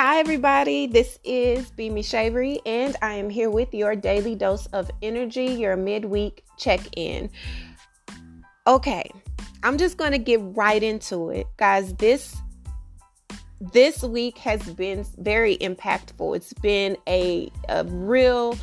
Hi, everybody. This is Beamy Shavery, and I am here with your daily dose of energy, your midweek check in. Okay, I'm just going to get right into it, guys. This this week has been very impactful. It's been a, a real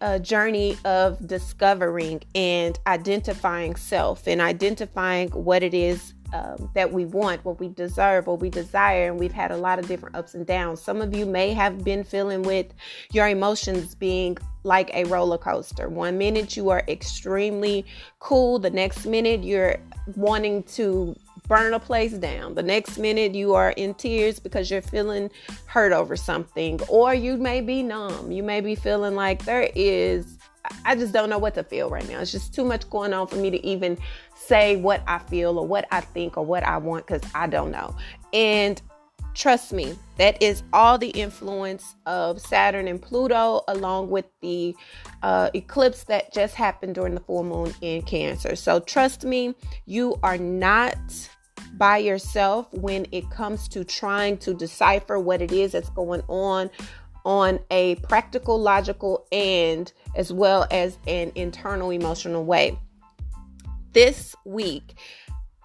a journey of discovering and identifying self and identifying what it is um, that we want, what we deserve, what we desire. And we've had a lot of different ups and downs. Some of you may have been feeling with your emotions being like a roller coaster. One minute you are extremely cool, the next minute you're wanting to burn a place down. The next minute you are in tears because you're feeling hurt over something, or you may be numb. You may be feeling like there is, I just don't know what to feel right now. It's just too much going on for me to even say what I feel or what I think or what I want because I don't know. And trust me, that is all the influence of Saturn and Pluto, along with the uh, eclipse that just happened during the full moon in Cancer. So, trust me, you are not by yourself when it comes to trying to decipher what it is that's going on on a practical, logical, and as well as an internal emotional way. This week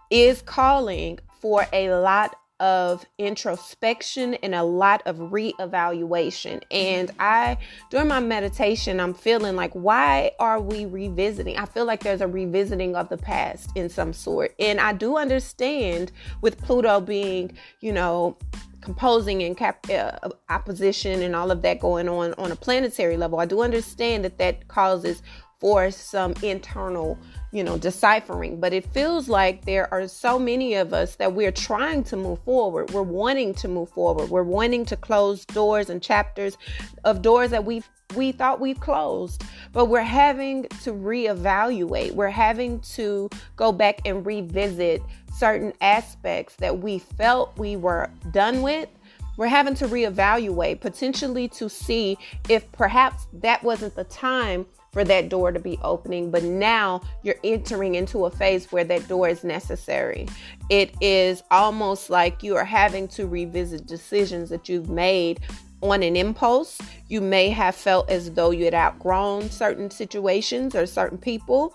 is calling for a lot of introspection and a lot of reevaluation. And I, during my meditation, I'm feeling like, why are we revisiting? I feel like there's a revisiting of the past in some sort. And I do understand with Pluto being, you know, composing and cap- uh, opposition and all of that going on on a planetary level, I do understand that that causes for some internal you know, deciphering. But it feels like there are so many of us that we're trying to move forward. We're wanting to move forward. We're wanting to close doors and chapters of doors that we we thought we've closed. But we're having to reevaluate. We're having to go back and revisit certain aspects that we felt we were done with we're having to reevaluate potentially to see if perhaps that wasn't the time for that door to be opening, but now you're entering into a phase where that door is necessary. It is almost like you are having to revisit decisions that you've made on an impulse. You may have felt as though you had outgrown certain situations or certain people.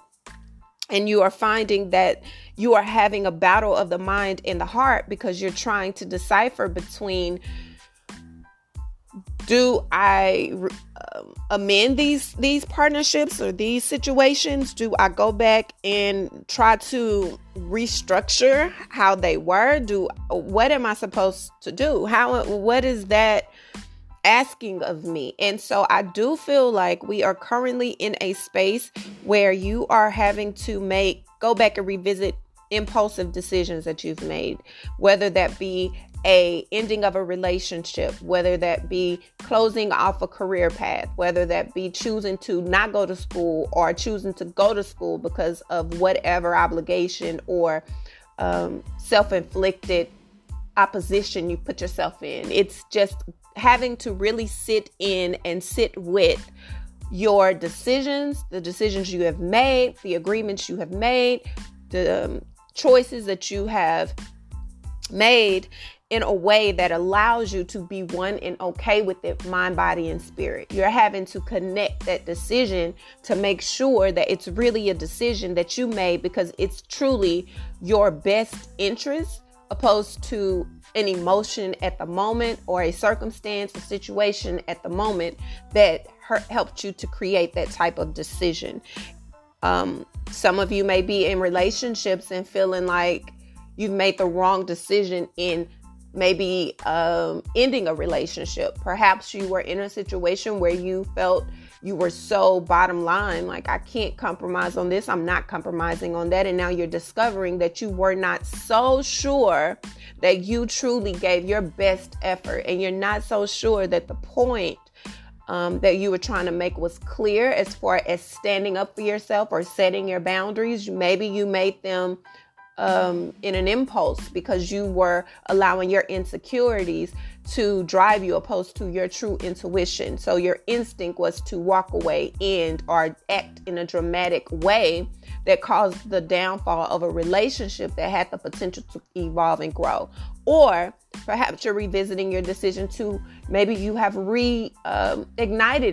And you are finding that you are having a battle of the mind and the heart because you're trying to decipher between do I um, amend these these partnerships or these situations? Do I go back and try to restructure how they were? Do what am I supposed to do? How what is that asking of me? And so I do feel like we are currently in a space where you are having to make go back and revisit impulsive decisions that you've made whether that be a ending of a relationship, whether that be closing off a career path, whether that be choosing to not go to school or choosing to go to school because of whatever obligation or um, self-inflicted opposition you put yourself in. It's just having to really sit in and sit with your decisions, the decisions you have made, the agreements you have made, the um, choices that you have made in a way that allows you to be one and okay with it, mind, body, and spirit. You're having to connect that decision to make sure that it's really a decision that you made because it's truly your best interest opposed to an emotion at the moment or a circumstance or situation at the moment that helped you to create that type of decision. Um, some of you may be in relationships and feeling like you've made the wrong decision in maybe um, ending a relationship. Perhaps you were in a situation where you felt you were so bottom line, like, I can't compromise on this, I'm not compromising on that. And now you're discovering that you were not so sure that you truly gave your best effort, and you're not so sure that the point. Um, that you were trying to make was clear as far as standing up for yourself or setting your boundaries. Maybe you made them um, in an impulse because you were allowing your insecurities to drive you opposed to your true intuition. So your instinct was to walk away and or act in a dramatic way that caused the downfall of a relationship that had the potential to evolve and grow. Or perhaps you're revisiting your decision to maybe you have reignited um,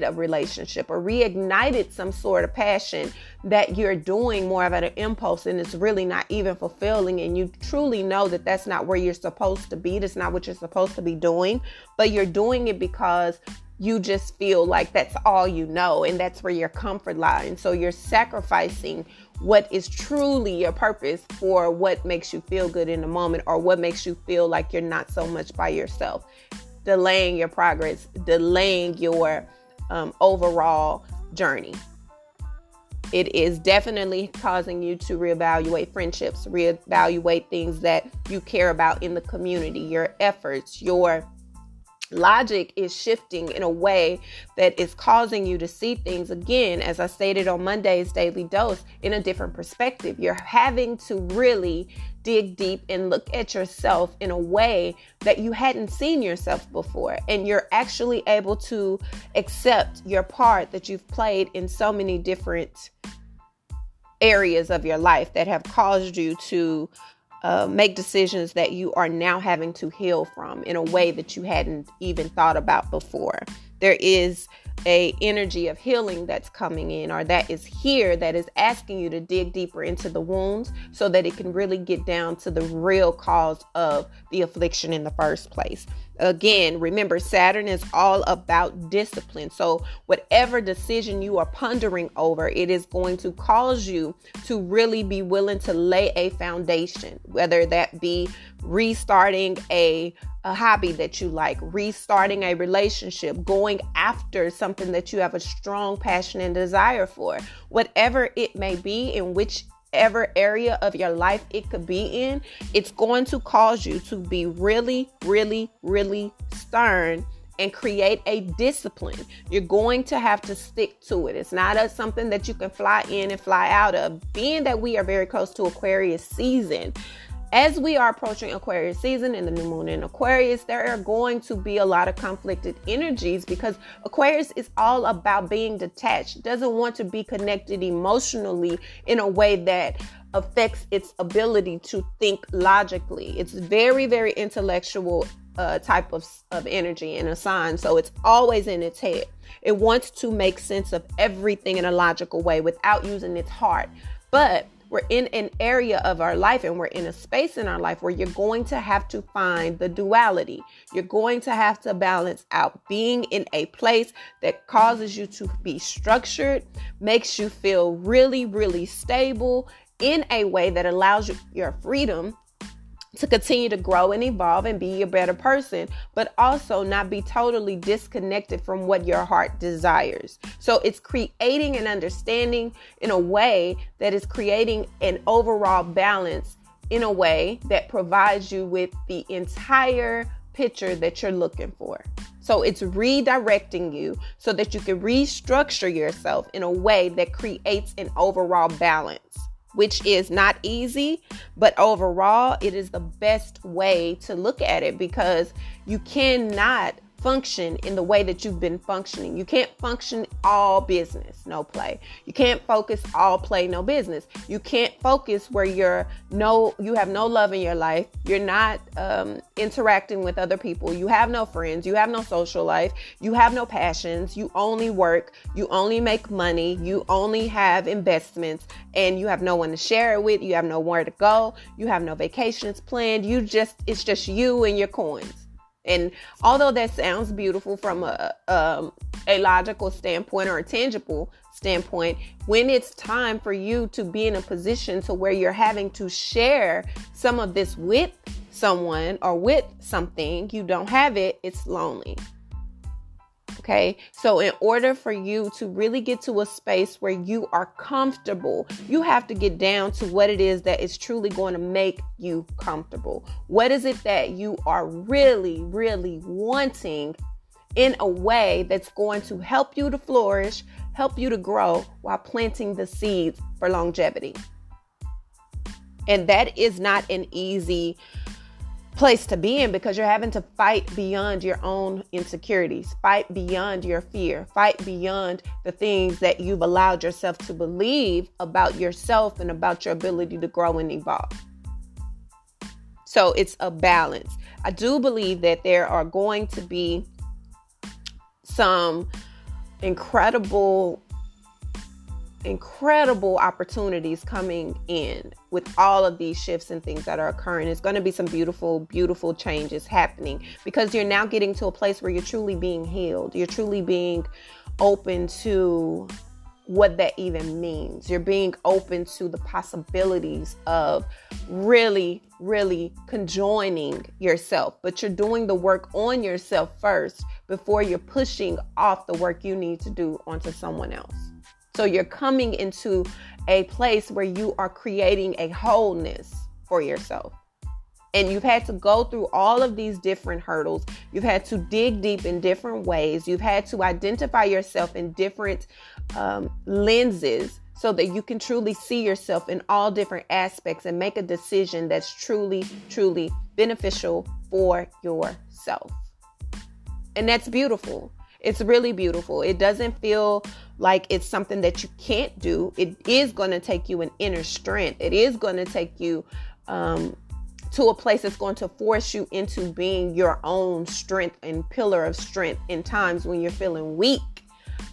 a relationship or reignited some sort of passion that you're doing more of an impulse and it's really not even fulfilling and you truly know that that's not where you're supposed to be that's not what you're supposed to be doing but you're doing it because you just feel like that's all you know and that's where your comfort lies. So you're sacrificing what is truly your purpose for what makes you feel good in the moment or what makes you feel like you're not so much by yourself. Delaying your progress, delaying your um, overall journey. It is definitely causing you to reevaluate friendships, reevaluate things that you care about in the community, your efforts, your logic is shifting in a way that is causing you to see things again, as I stated on Monday's Daily Dose, in a different perspective. You're having to really dig deep and look at yourself in a way that you hadn't seen yourself before. And you're actually able to accept your part that you've played in so many different areas of your life that have caused you to uh, make decisions that you are now having to heal from in a way that you hadn't even thought about before. There is a energy of healing that's coming in or that is here that is asking you to dig deeper into the wounds so that it can really get down to the real cause of the affliction in the first place. Again, remember Saturn is all about discipline. So, whatever decision you are pondering over, it is going to cause you to really be willing to lay a foundation, whether that be restarting a, a hobby that you like, restarting a relationship, going after something that you have a strong passion and desire for. Whatever it may be, in whichever area of your life it could be in, it's going to cause you to be really, really, really stern and create a discipline. You're going to have to stick to it. It's not a, something that you can fly in and fly out of. Being that we are very close to Aquarius season, as we are approaching Aquarius season and the new moon in Aquarius, there are going to be a lot of conflicted energies because Aquarius is all about being detached, doesn't want to be connected emotionally in a way that affects its ability to think logically. It's very, very intellectual uh, type of, of energy in a sign, so it's always in its head. It wants to make sense of everything in a logical way without using its heart. But we're in an area of our life and we're in a space in our life where you're going to have to find the duality. You're going to have to balance out being in a place that causes you to be structured, makes you feel really, really stable in a way that allows you your freedom to continue to grow and evolve and be a better person, but also not be totally disconnected from what your heart desires. So it's creating an understanding in a way that is creating an overall balance in a way that provides you with the entire picture that you're looking for. So it's redirecting you so that you can restructure yourself in a way that creates an overall balance which is not easy, but overall, it is the best way to look at it because you cannot function in the way that you've been functioning. You can't function all business, no play. You can't focus all play, no business. You can't focus where you're no, you have no love in your life. You're not um, interacting with other people. You have no friends. You have no social life. You have no passions. You only work. You only make money. You only have investments, and you have no one to share it with. You have nowhere to go. You have no vacations planned. You just, it's just you and your coins. And although that sounds beautiful from a, um, a logical standpoint or a tangible standpoint, when it's time for you to be in a position to where you're having to share some of this with someone or with something, you don't have it, it's lonely. Okay. So, in order for you to really get to a space where you are comfortable, you have to get down to what it is that is truly going to make you comfortable. What is it that you are really, really wanting in a way that's going to help you to flourish, help you to grow while planting the seeds for longevity? And that is not an easy place to be in because you're having to fight beyond your own insecurities, fight beyond your fear, fight beyond the things that you've allowed yourself to believe about yourself and about your ability to grow and evolve. So it's a balance. I do believe that there are going to be some incredible incredible opportunities coming in with all of these shifts and things that are occurring. It's going to be some beautiful, beautiful changes happening because you're now getting to a place where you're truly being healed. You're truly being open to what that even means. You're being open to the possibilities of really, really conjoining yourself, but you're doing the work on yourself first before you're pushing off the work you need to do onto someone else. So you're coming into a place where you are creating a wholeness for yourself. And you've had to go through all of these different hurdles. You've had to dig deep in different ways. You've had to identify yourself in different um, lenses so that you can truly see yourself in all different aspects and make a decision that's truly, truly beneficial for yourself. And that's beautiful. It's really beautiful. It doesn't feel like it's something that you can't do. It is going to take you an inner strength. It is going to take you um, to a place that's going to force you into being your own strength and pillar of strength in times when you're feeling weak.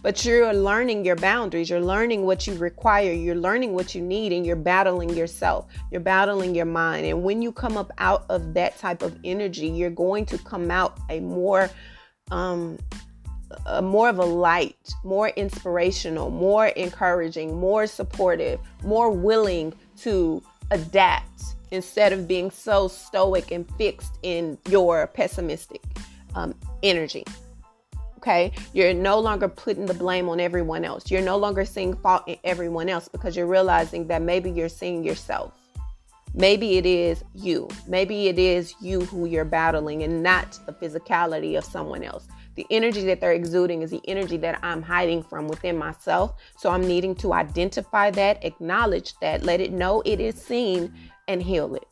But you're learning your boundaries. You're learning what you require. You're learning what you need, and you're battling yourself. You're battling your mind. And when you come up out of that type of energy, you're going to come out a more um, a more of a light, more inspirational, more encouraging, more supportive, more willing to adapt instead of being so stoic and fixed in your pessimistic um, energy. Okay, you're no longer putting the blame on everyone else. You're no longer seeing fault in everyone else because you're realizing that maybe you're seeing yourself. Maybe it is you. Maybe it is you who you're battling and not the physicality of someone else the energy that they're exuding is the energy that I'm hiding from within myself. So I'm needing to identify that, acknowledge that, let it know it is seen, and heal it.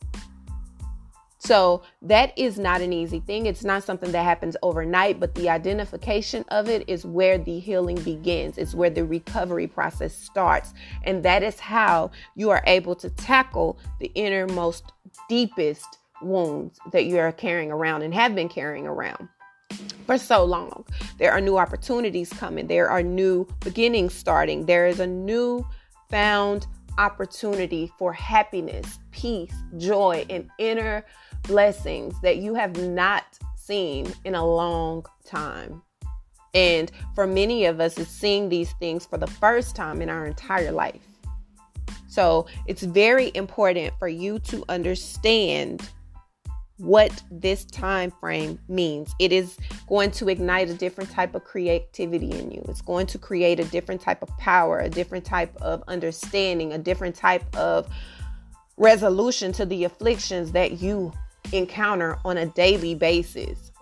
So that is not an easy thing. It's not something that happens overnight, but the identification of it is where the healing begins. It's where the recovery process starts. And that is how you are able to tackle the innermost, deepest wounds that you are carrying around and have been carrying around for so long. There are new opportunities coming, there are new beginnings starting, there is a new found opportunity for happiness, peace, joy, and inner blessings that you have not seen in a long time. And for many of us, it's seeing these things for the first time in our entire life. So it's very important for you to understand what this time frame means. It is going to ignite a different type of creativity in you. It's going to create a different type of power, a different type of understanding, a different type of resolution to the afflictions that you encounter on a daily basis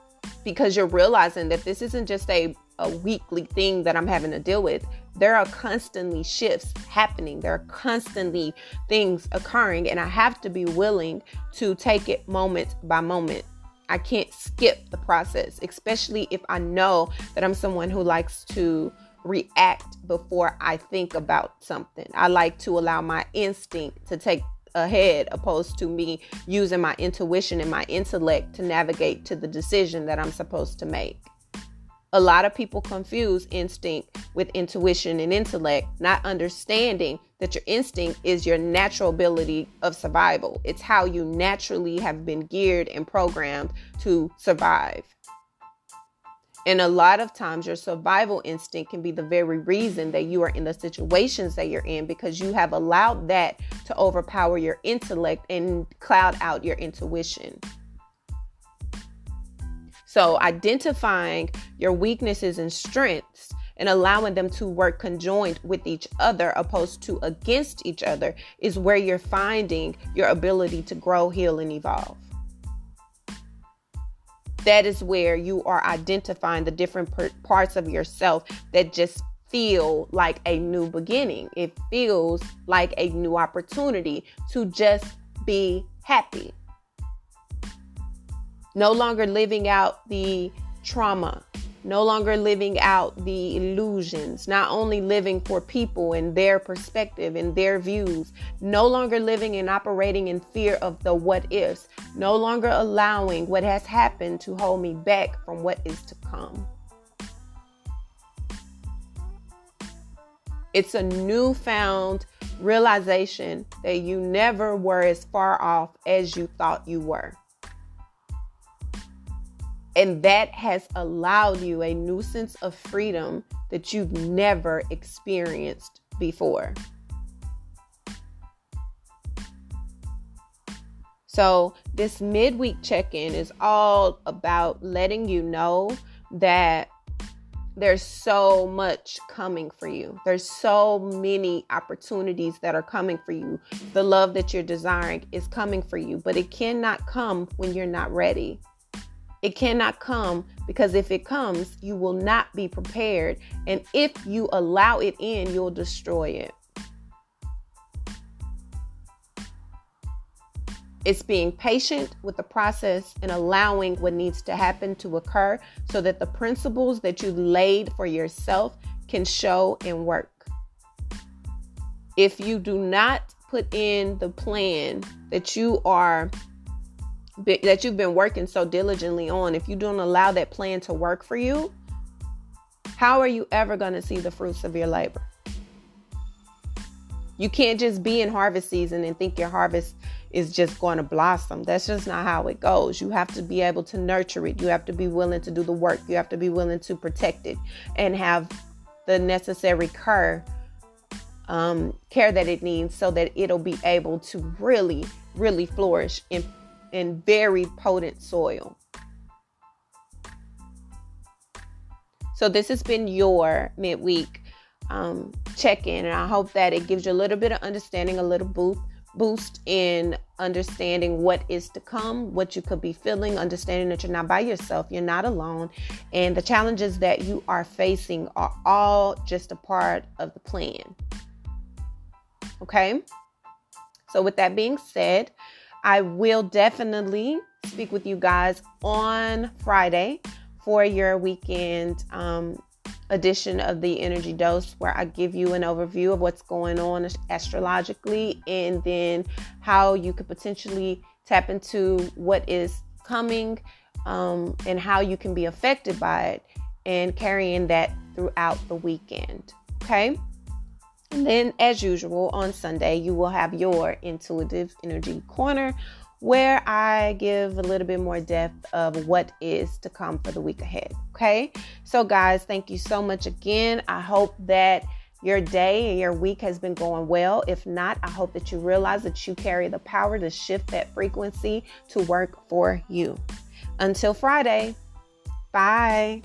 because you're realizing that this isn't just a, a weekly thing that I'm having to deal with there are constantly shifts happening. There are constantly things occurring, and I have to be willing to take it moment by moment. I can't skip the process, especially if I know that I'm someone who likes to react before I think about something. I like to allow my instinct to take ahead opposed to me using my intuition and my intellect to navigate to the decision that I'm supposed to make. A lot of people confuse instinct with intuition and intellect, not understanding that your instinct is your natural ability of survival. It's how you naturally have been geared and programmed to survive. And a lot of times, your survival instinct can be the very reason that you are in the situations that you're in because you have allowed that to overpower your intellect and cloud out your intuition. So, identifying your weaknesses and strengths and allowing them to work conjoined with each other opposed to against each other is where you're finding your ability to grow, heal, and evolve. That is where you are identifying the different per- parts of yourself that just feel like a new beginning. It feels like a new opportunity to just be happy no longer living out the trauma, no longer living out the illusions, not only living for people and their perspective and their views, no longer living and operating in fear of the what ifs, no longer allowing what has happened to hold me back from what is to come. It's a newfound realization that you never were as far off as you thought you were. And that has allowed you a new sense of freedom that you've never experienced before. So, this midweek check in is all about letting you know that there's so much coming for you. There's so many opportunities that are coming for you. The love that you're desiring is coming for you, but it cannot come when you're not ready. It cannot come because if it comes, you will not be prepared. And if you allow it in, you'll destroy it. It's being patient with the process and allowing what needs to happen to occur so that the principles that you laid for yourself can show and work. If you do not put in the plan that you are that you've been working so diligently on, if you don't allow that plan to work for you, how are you ever going to see the fruits of your labor? You can't just be in harvest season and think your harvest is just going to blossom. That's just not how it goes. You have to be able to nurture it. You have to be willing to do the work. You have to be willing to protect it and have the necessary care um, care that it needs so that it'll be able to really, really flourish in in very potent soil. So this has been your midweek um, check-in, and I hope that it gives you a little bit of understanding, a little boost boost in understanding what is to come, what you could be feeling, understanding that you're not by yourself, you're not alone, and the challenges that you are facing are all just a part of the plan. Okay? So, with that being said, I will definitely speak with you guys on Friday for your weekend um, edition of the Energy Dose, where I give you an overview of what's going on astrologically and then how you could potentially tap into what is coming um, and how you can be affected by it and carrying that throughout the weekend. Okay. And then, as usual, on Sunday, you will have your intuitive energy corner where I give a little bit more depth of what is to come for the week ahead. Okay. So, guys, thank you so much again. I hope that your day and your week has been going well. If not, I hope that you realize that you carry the power to shift that frequency to work for you. Until Friday, bye.